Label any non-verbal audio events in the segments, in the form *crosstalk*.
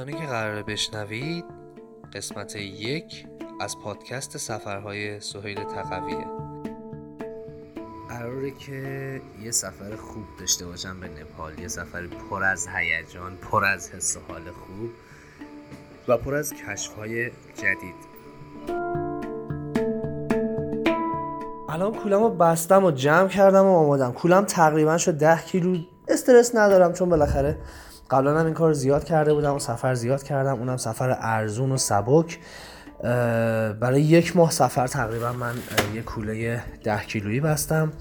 داستانی که قراره بشنوید قسمت یک از پادکست سفرهای سهیل تقویه. قراره که یه سفر خوب داشته باشم به نپال یه سفر پر از هیجان پر از حس و حال خوب و پر از کشف های جدید. الان کولم رو بستم و جمع کردم و آمادم. کولم تقریبا شد ده کیلو. استرس ندارم چون بالاخره قبلا هم این کار زیاد کرده بودم و سفر زیاد کردم اونم سفر ارزون و سبک. برای یک ماه سفر تقریبا من یک کوله ده کیلویی بستم.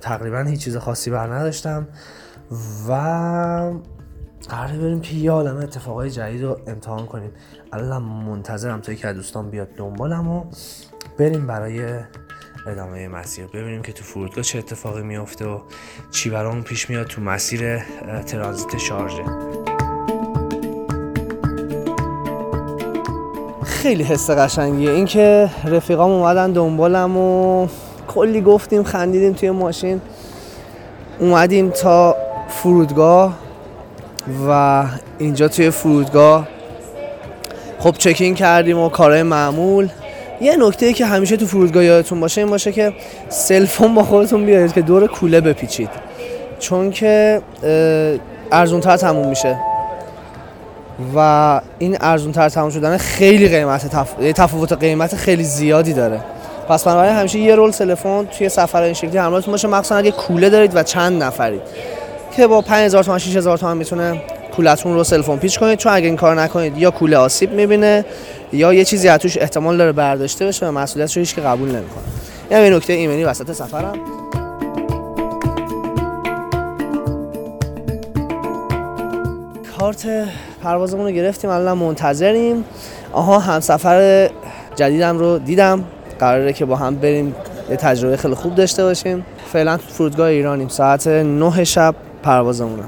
تقریبا هیچ چیز خاصی بر نداشتم. و قراره بریم که یه عالم اتفاقای جدید رو امتحان کنیم. الان منتظرم تا یکی از دوستان بیاد دنبالم و بریم برای ادامه مسیر. ببینیم که تو فرودگاه چه اتفاقی میافته و چی برامون پیش میاد تو مسیر ترانزیت شارژه. خیلی حس قشنگیه. اینکه رفیقام اومدن دنبالم و کلی گفتیم خندیدیم توی ماشین. اومدیم تا فرودگاه و اینجا توی فرودگاه خب چکین کردیم و کارهای معمول. یه نکته که همیشه تو فرودگاه یادتون باشه این باشه که سلفون با خودتون بیارید که دور کوله بپیچید. چون که ارزون تر تموم میشه. و این ارزون تر تموم شدن خیلی قیمت تف... تفاوت قیمت خیلی زیادی داره. پس بنابراین همیشه یه رول تلفن توی سفر این شکلی همراهتون باشه. مخصوصا اگه کوله دارید و چند نفرید. که با 5000 تومان 6000 تومان می‌تونه کولتون رو سلفون پیچ کنید. چون اگه این کار نکنید یا کوله آسیب می‌بینه یا یه چیزی از توش احتمال داره برداشته بشه و مسئولیتش رو هیچ که قبول نمی‌کنه. این نکته ایمنی وسط سفرم. کارت پروازمون رو گرفتیم الان منتظریم. آها همسفر جدیدم رو دیدم. قراره که با هم بریم یه تجربه خیلی خوب داشته باشیم. فعلا فرودگاه ایرانیم. ساعت 9 شب پروازمونه.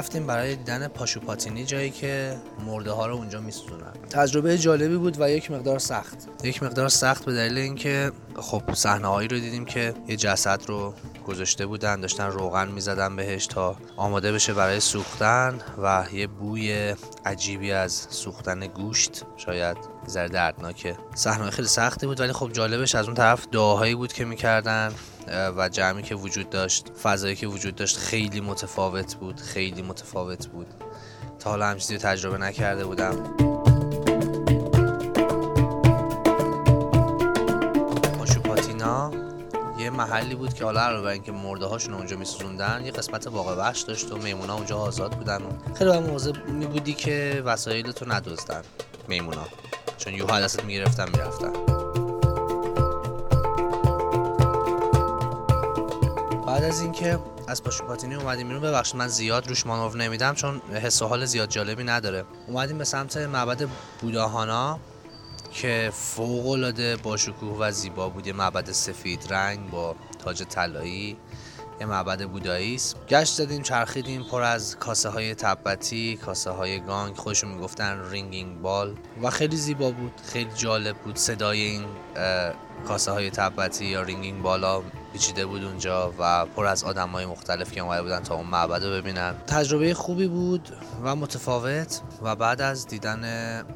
رفتیم برای دیدن پاشوپاتینی جایی که مرده ها رو اونجا میسوزونن. تجربه جالبی بود و یک مقدار سخت. یک مقدار سخت به دلیل اینکه خب صحنه هایی رو دیدیم که یه جسد رو گذاشته بودن داشتن روغن می‌زدن بهش تا آماده بشه برای سوختن و یه بوی عجیبی از سوختن گوشت شاید ذره دردناکه. صحنه خیلی سختی بود ولی خب جالبش از اون طرف دعاهایی بود که می‌کردن. و جمعی که وجود داشت فضایی که وجود داشت خیلی متفاوت بود خیلی متفاوت بود. تا حالا هم چیزی تجربه نکرده بودم. پاشوپاتینا یه محلی بود که حالا علاوه اینکه مرده هاشون اونجا میسوزوندن یه قسمت واقع بخش داشت و میمونا اونجا آزاد بودن و خیلی باید موضوع می بودی که وسایل تو ندزدن میمونا. چون یوها دستت می‌گرفتن می‌رفتن. بعد از اینکه از پاشوپاتینی اومدیم بیرون ببخشید من زیاد روش مانور نمیدم چون حس و حال زیاد جالبی نداره. اومدیم به سمت معبد بوداهانا که فوق العاده با شکوه و زیبا بود. یه معبد سفید رنگ با تاج طلایی یه معبد بودایی است. گشت زدیم چرخیدیم پر از کاسه های تبتی کاسه های گانگ. خودشون می‌گفتن ringing bowl و خیلی زیبا بود خیلی جالب بود صدای این کاسه های تبتی یا ringing bowl ها پیچیده بود اونجا و پر از آدم های مختلف که اومده بودن تا اون معبد رو ببینن. تجربه خوبی بود و متفاوت و بعد از دیدن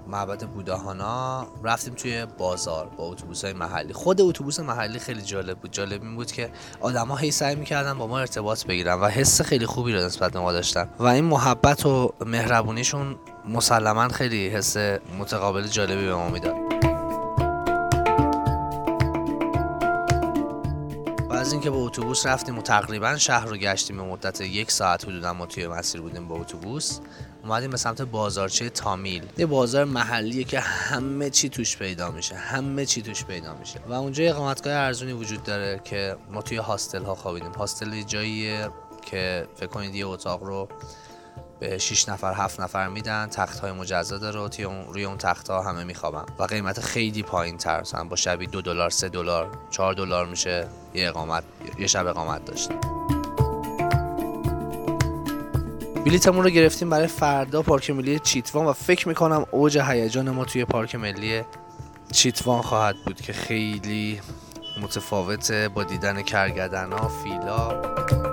معبد بوداهانا رفتیم توی بازار با اتوبوس های محلی. خود اتوبوس محلی خیلی جالب بود. جالب این بود که آدما هی سعی می‌کردن با ما ارتباط بگیرن و حس خیلی خوبی رو نسبت به ما داشتن. و این محبت و مهربونیشون مسلما خیلی حس متقابل جالبی به ما می‌داد. اینکه با اتوبوس رفتیم و تقریبا شهر رو گشتیم به مدت یک ساعت حدودا ما توی مسیر بودیم با اتوبوس. اومدیم به سمت بازارچه تامیل. یه بازار محلیه که همه چی توش پیدا میشه همه چی توش پیدا میشه. و اونجا اقامتگاه ارزونی وجود داره که ما توی هاستل ها خوابیدیم. هاستل جاییه که فکر کنید یه اتاق رو به 6 نفر 7 نفر میدن تخت های مجزا داره و روی اون تخت ها همه میخوابن. و قیمت خیلی پایین تر با شبی دو دلار سه دلار چهار دلار میشه یه اقامت یه شب اقامت داشت. بلیتمون رو گرفتیم برای فردا پارک ملی چیتوان و فکر می‌کنم اوج هیجان ما توی پارک ملی چیتوان خواهد بود که خیلی متفاوته با دیدن کرگدن ها فیلا.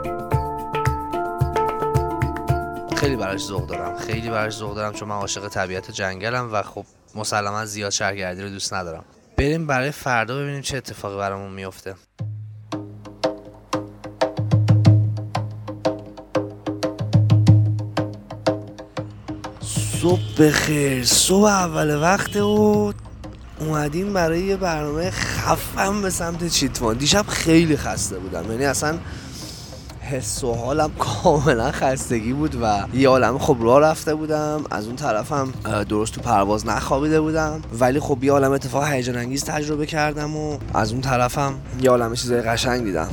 خیلی براش ذوق دارم. خیلی براش ذوق دارم چون من عاشق طبیعت جنگلم و خب مسلما زیاد شهرگردی رو دوست ندارم. بریم برای فردا ببینیم چه اتفاقی برامون میفته. صبح بخیر. صبح اول وقت و اومدیم برای یه برنامه خفم به سمت چیتوان. دیشب خیلی خسته بودم. یعنی اصلا حس و حالم *laughs* کاملا خستگی بود و یه عالم خب راه رفته بودم. از اون طرفم درست تو پرواز نخوابیده بودم. ولی خب یه عالم اتفاق هیجان انگیز تجربه کردم و از اون طرفم یه عالم چیزای قشنگ دیدم.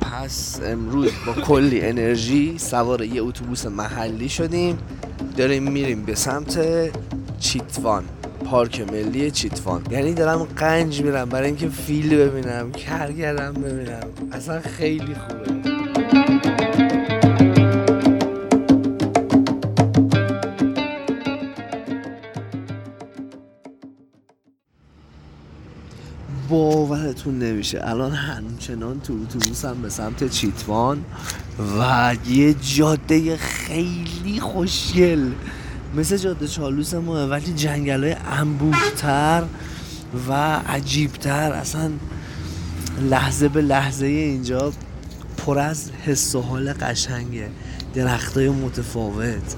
پس امروز با کلی انرژی سوار یه اتوبوس محلی شدیم. داریم میریم به سمت چیتوان پارک ملی چیتوان. یعنی دارم قنج میرم برای اینکه فیل ببینم کرگرم ببینم. اصلا خیلی خوبه. باورتون نمیشه. الان همچنان تو اتوبوسم به سمت چیتوان و یه جاده خیلی خوشگل. مثل جاده چالوس ما ولی جنگل های انبوهتر و عجیبتر. اصلا لحظه به لحظه اینجا پر از حس و حال قشنگه. درختای متفاوت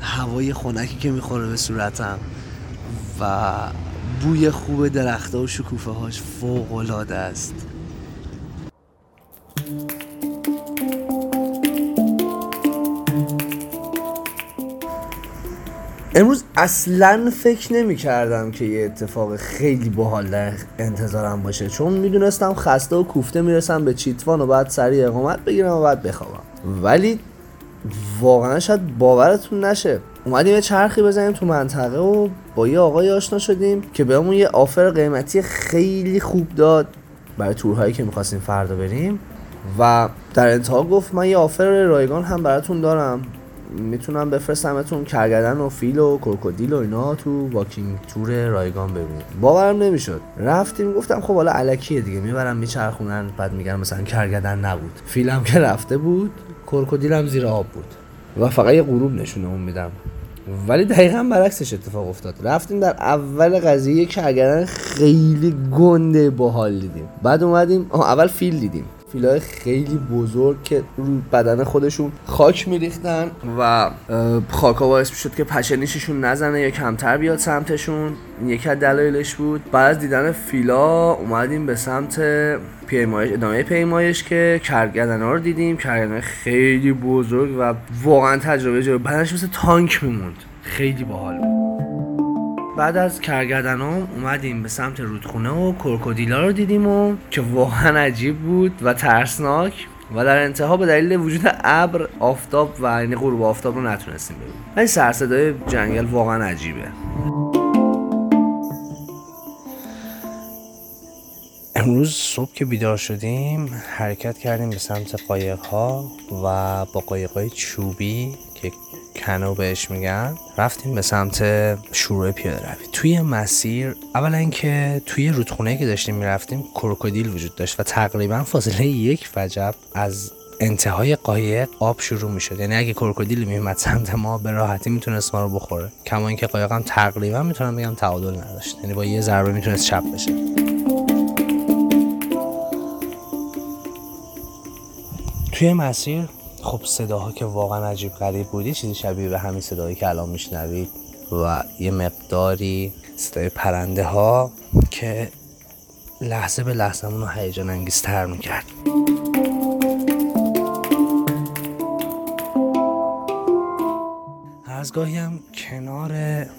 هوای خنکی که می‌خوره به صورتم و بوی خوب درختها و شکوفه هاش فوق العاده است. امروز اصلا فکر نمی کردم که یه اتفاق خیلی باحال در انتظارم باشه چون می‌دونستم خسته و کوفته می‌رسم به چیتوان و بعد سریع اقامت بگیرم و بعد بخوابم. ولی واقعا شاید باورتون نشه. اومدیم یه چرخی بزنیم تو منطقه و با یه آقای آشنا شدیم که بهمون یه آفر قیمتی خیلی خوب داد برای تورهایی که می‌خواستیم فردا بریم. و در انتها گفت من یه آفر رایگان هم براتون دارم. می‌تونم بفرستمتون کرگدن و فیل و کروکودیل و اینا تو واکینگ تور رایگان ببینید باورم نمی‌شد. رفتیم گفتم خب حالا علکیه دیگه. می‌برم میچرخونن بعد میگن مثلا کرگدن نبود. فیلم که رفته بود کروکودیل هم زیر آب بود. و فقط یه غروب نشونه میدم. ولی دقیقا برعکسش اتفاق افتاد. رفتیم در اول قضیه کرگدن خیلی گنده باحال دیدیم. بعد اومدیم اول فیل دیدیم. فیلای خیلی بزرگ که رو بدن خودشون خاک میریختن و خاکا باعث می‌شد که پشنیششون نزنه یا کمتر بیاد سمتشون. یکی از دلایلش بود. بعد از دیدن فیلا اومدیم به سمت پیمایش ادامه پیمایش که کرگدن ها رو دیدیم. کرگدن خیلی بزرگ و واقعا تجربه جالب. بدنش مثل تانک میموند. خیلی باحال بود. بعد از کرگدن ها اومدیم به سمت رودخونه و کرکودیلا رو دیدیم و که واقعا عجیب بود و ترسناک و در انتها به دلیل وجود ابر آفتاب و یعنی غروب آفتاب رو نتونستیم ببینیم. ولی سرصدای جنگل واقعا عجیبه. امروز صبح که بیدار شدیم حرکت کردیم به سمت قایق ها و با قایق های چوبی کنو بهش میگن. رفتیم به سمت شروع پیاده روی. توی مسیر اولا اینکه توی رودخونه که داشتیم می‌رفتیم کروکودیل وجود داشت و تقریبا فاصله یک وجب از انتهای قایق آب شروع می‌شد. یعنی اگه کروکودیل میومد سمت ما به راحتی می‌تونست ما رو بخوره. کما اینکه قایق هم تقریبا می‌تونم بگم تعادل نداشت. یعنی با یه ضربه می‌تونست چپ بشه. توی مسیر خب صداها که واقعا عجیب غریب بودی چیزی شبیه به همین صدایی که الان میشنوید و یه مقداری صدای پرنده ها که لحظه به لحظه رو هیجان انگیز تر می‌کرد. از گاهی هم کنار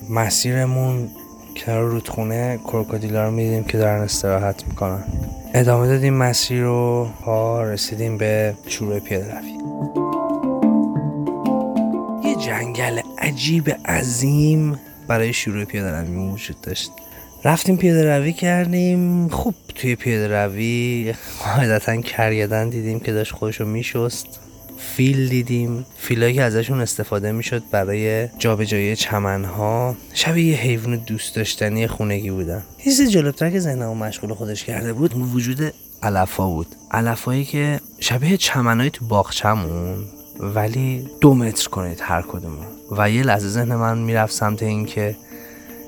مسیرمون کنار رودخونه کروکودیلا رو می‌دیدیم که دارن استراحت می‌کنن. ادامه دادیم مسیر رو ها رسیدیم به شروع پیاده روی. یه جنگل عجیب عظیم برای شروع پیاده روی وجود داشت. رفتیم پیاده روی کردیم. خوب توی پیاده روی قاعدتا کرگدن دیدیم که داشت خودشو میشست. فیل دیدیم. فیلایی که ازشون استفاده می‌شد برای جابجایی چمنها شبیه یه حیوان دوست داشتنی خونگی بودن. چیزی جالبتر که ذهنمو مشغول خودش کرده بود وجود علفا بود. علفایی که شبیه چمنهای تو باغچمون ولی دو متر کنید هر کدومون. و یه لحظه ذهن من می‌رفت سمت این که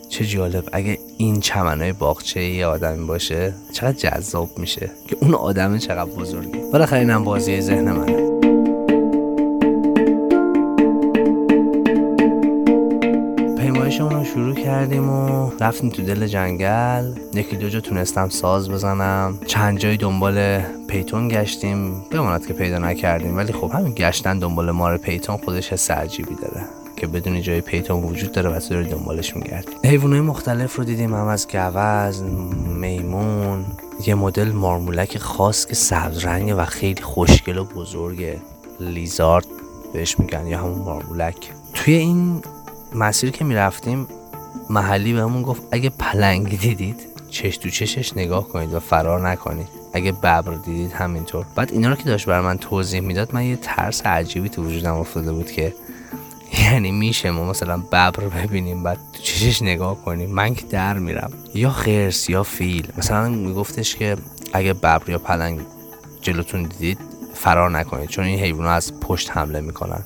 چه جالب اگه این چمنهای باغچه یه آدمی باشه چقدر جذاب میشه که اون آدم چقدر بزرگه. بالاخره اینم بازی ذهن منه. پیمایشمون رو شروع کردیم و رفتیم تو دل جنگل. یکی دو جا تونستم ساز بزنم. چند جایی دنبال پیتون گشتیم. بماند که پیدا نکردیم. ولی خب همین گشتن دنبال مار پیتون خودش حس عجیبی داره. که بدون جای پیتون وجود داره و داری دنبالش میگردی حیوانات مختلف رو دیدیم. هم از گوز میمون. یه مدل مارمولک خاص که سبز رنگه و خیلی خوشگل و بزرگه. لیزارد بهش میگن یا همون مارمولک. توی این مسیر که می‌رفتیم محلی بهمون گفت اگه پلنگ دیدید چش تو چشش نگاه کنید و فرار نکنید. اگه ببر دیدید همینطور. بعد اینا رو که داشت بر من توضیح می‌داد من یه ترس عجیبی تو وجودم افتاده بود که *laughs* یعنی میشه ما مثلا ببر ببینیم بعد تو چشش نگاه کنیم. من که در میرم. یا خرس یا فیل. مثلا میگفتش که اگه ببر یا پلنگ جلوتون دیدید فرار نکنید. چون این حیوان از پشت حمله می‌کنن.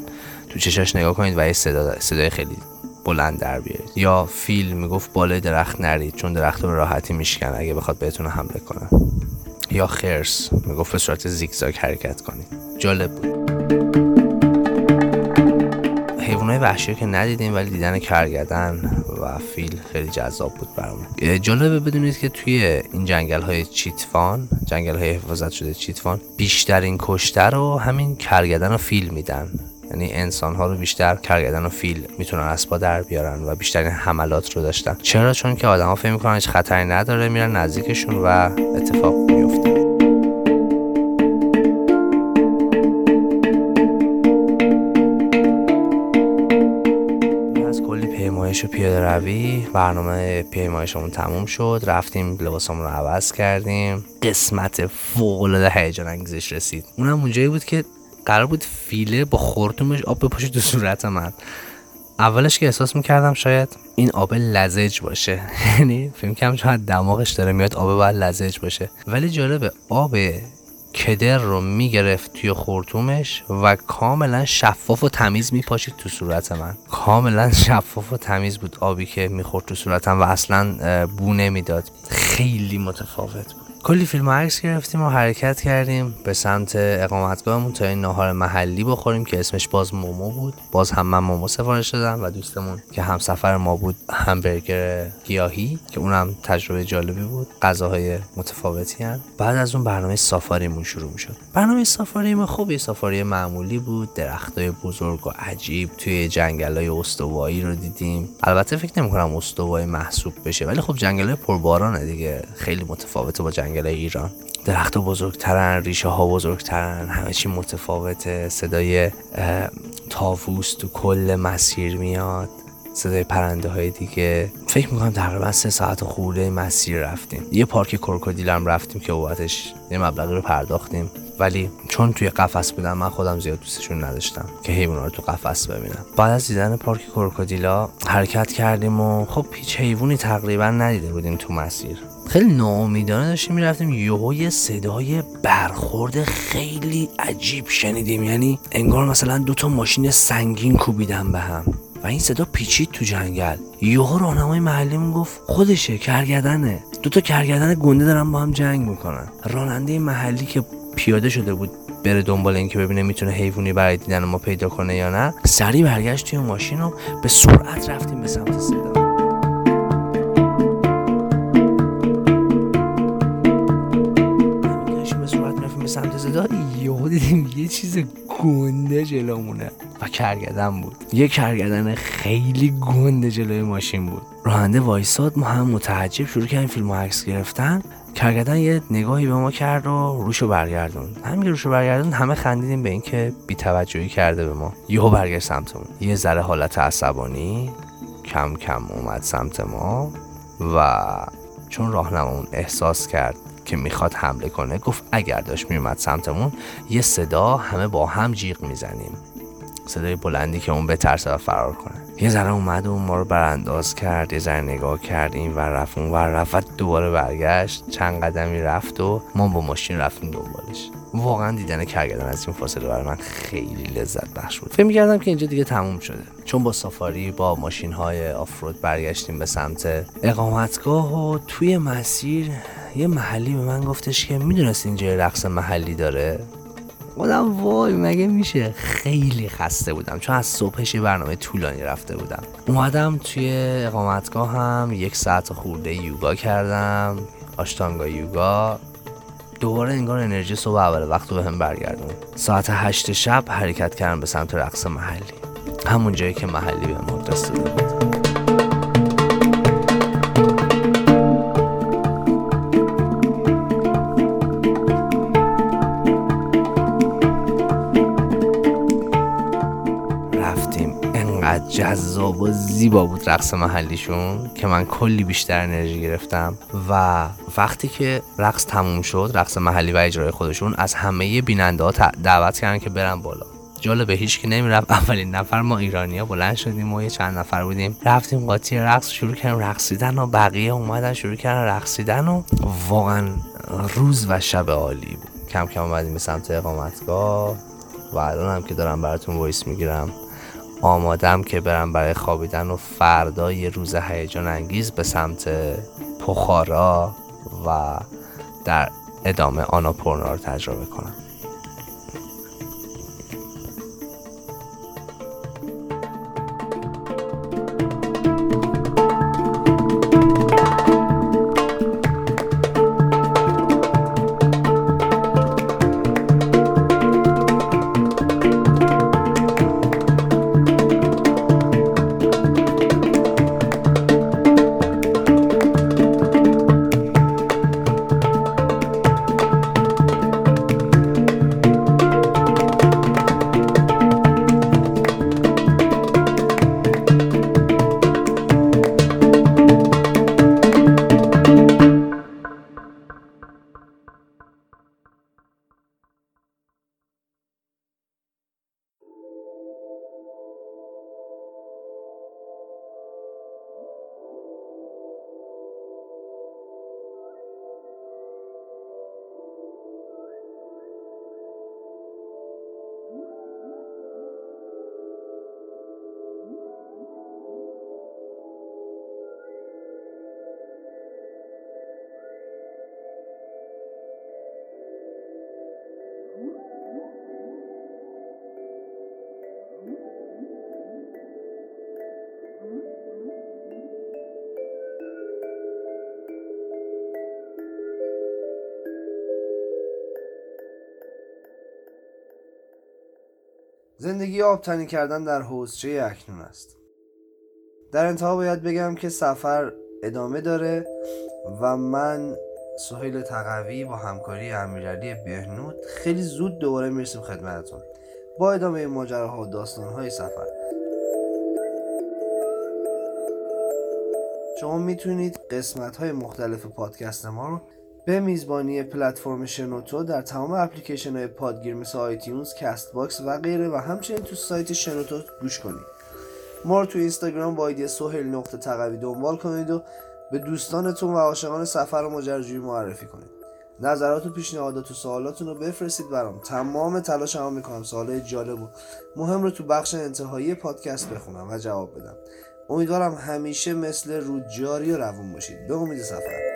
تو چشاش نگاه کنید و یه صدا صدای خیلی بلند در بیارید. یا فیل می‌گفت بالای درخت نرید چون درخت به راحتی میشکن اگه بخواد بهتون حمله کنن یا خرس می‌گفت به صورت زیگزاگ حرکت کنید. جالب بود. حیوانات وحشی که ندیدیم ولی دیدن کرگدن و فیل خیلی جذاب بود برامون. جالبه بدونید که توی این جنگل های چیتفان جنگل های حفاظت شده چیتفان بیشترین کشته رو همین کرگدن و فیل میدن. یعنی انسان ها رو بیشتر کرگدن و فیل می‌تونن اسبا در بیارن و بیشترین حملات رو داشتن. چرا؟ چون که آدما فکر می‌کنن هیچ خطری نداره میرن نزدیکشون و اتفاق میفته پیمایش و پیاده روی برنامه پیمایشمون تموم شد. رفتیم لباسمون رو عوض کردیم. قسمت فوق العاده هیجان انگیزش رسید. اونم اونجایی بود که قرار بود فیله با خورتومش آب بپاشه تو صورت من. اولش که احساس می‌کردم شاید این آب لزج باشه. *laughs* یعنی فیلم کم چون دماغش داره میاد آب باید لزج باشه. ولی جالبه آب کدر رو می‌گرفت توی خورتومش و کاملا شفاف و تمیز میپاشید تو صورت من. کاملا شفاف و تمیز بود آبی که می‌خورد تو صورتم و اصلا بو نمی‌داد. خیلی متفاوت بود. کلی فیلم عکس گرفتیم و حرکت کردیم به سمت اقامتگاهمون تا این ناهار محلی بخوریم که اسمش باز مومو بود. باز هم من مومو سفارش دادم و دوستمون که همسفر ما بود همبرگر گیاهی که اونم تجربه جالبی بود. غذاهای متفاوتی هم. بعد از اون برنامه سافاریمون شروع می‌شد. برنامه سافاری ما خوب یه سافاری معمولی بود. درختای بزرگ و عجیب توی جنگل های استوایی رو دیدیم. البته فکر نمی‌کنم استوایی محسوب بشه ولی خب جنگل های پربارانه دیگه. خیلی متفاوته با جنگل جنگل ایران. درخت بزرگترن ریشه ها بزرگترن همه چی متفاوته. صدای تاووس تو کل مسیر میاد. صدای پرنده های دیگه. فکر می‌کنم تقریبا سه ساعت خورده مسیر رفتیم. یه پارک کروکودیل هم رفتیم که بابتش یه مبلغی رو پرداختیم. ولی چون توی قفس بودم من خودم زیاد دوستشون نداشتم که حیونا رو تو قفس ببینم. بعد از دیدن پارک کروکودیلا حرکت کردیم و خب هیچ حیوانی تقریبا ندیده بودیم تو مسیر. خیلی ناامیدانه داشتیم می‌رفتیم یهو یه صدای برخورد خیلی عجیب شنیدیم. یعنی انگار مثلا دو تا ماشین سنگین کوبیدن به هم و این صدا پیچید تو جنگل. یهو راهنمای محلیمون گفت خودشه کرگدنه. دو تا کرگدن گنده دارن با هم جنگ می‌کنن. راننده محلی که پیاده شده بود بره دنبال اینکه ببینه می‌تونه حیوانی برای دیدن ما پیدا کنه یا نه سریع برگشت توی ماشین و به سرعت رفتیم به سمت صدا. یه چیز گنده جلومونه. و کرگدن بود. یه کرگدن خیلی گنده جلوی ماشین بود. راننده وایساد ما هم متعجب شروع کردیم فیلم و عکس گرفتن. کرگدن یه نگاهی به ما کرد و روشو برگردون همین روشو برگردون همه خندیدیم به اینکه بیتوجهی کرده به ما. یهو برگشت سمتمون. یه ذره حالت عصبانی کم کم اومد سمت ما و چون راهنمون احساس کرد که می‌خواد حمله کنه گفت اگر داشت میومد سمتمون یه صدا همه با هم جیغ می‌زنیم. صدای بلندی که اون بترسه و فرار کنه. یه ذره اومد و ما رو برانداز کرد یه ذره نگاه کرد این ور رفت اون ور رفت دوباره برگشت چند قدمی رفت و ما با ماشین رفتیم دنبالش. واقعا دیدن کرگدن از این فاصله برای من خیلی لذت بخش بود. فکر می‌کردم که اینجا دیگه تموم شده. چون با سافاری با ماشین های آفرود برگشتیم به سمت اقامتگاه و توی مسیر یه محلی به من گفتش که می‌دونست اینجا رقص محلی داره؟ خودم وای مگه میشه؟ خیلی خسته بودم چون از صبحش برنامه طولانی رفته بودم. اومدم توی اقامتگاه هم یک ساعت خورده یوگا کردم آشتانگا یوگا. دوباره انگار انرژی صبح اول وقت رو به هم برگردون. ساعت هشت شب حرکت کردم به سمت رقص محلی. همون جایی که محلی به دست بود جذاب و زیبا بود رقص محلیشون که من کلی بیشتر انرژی گرفتم و وقتی که رقص تموم شد رقص محلی و اجرای خودشون از همه بیننده ها دعوت کردن که برن بالا. جالبه هیچ که نمی‌رفت. *laughs* اولین نفر ما ایرانیا بلند شدیم و یه چند نفر بودیم. رفتیم قاطی رقص شروع کردیم رقصیدن و بقیه اومدن شروع کردن رقصیدن و واقعا روز و شب عالی بود. کم کم اومدیم به سمت اقامتگاه و الان هم که دارم براتون وایس می‌گیرم. آمادم که برم برای خوابیدن و فردا یه روز هیجان انگیز به سمت پخارا و در ادامه آناپورنا رو تجربه کنم. زندگی آبتنی کردن در حوضچه اکنون است. در انتها باید بگم که سفر ادامه داره و من سهیل تقوی با همکاری امیرعلی بهنود خیلی زود دوباره می‌رسیم خدمتتون. با ادامه ماجراها و داستانهای سفر. شما می‌تونید قسمت های مختلف پادکست ما رو به میزبانی پلتفرم شنوتو در تمام اپلیکیشن های پادگیر مثل iTunes، Castbox و غیره و همچنین تو سایت شنوتو گوش کنید. ما رو تو اینستاگرام با ایدی سهیل نقطه تقوی دنبال کنید و به دوستانتون و عاشقان سفر و ماجراجویی معرفی کنید. نظرات و پیشنهادات و سوالاتون رو بفرستید برام. تمام تلاش هم می‌کنم سوالای جالب و مهم رو تو بخش انتهایی پادکست بخونم و جواب بدم. امیدوارم همیشه مثل رودجاری و روون باشید. به امید سفر.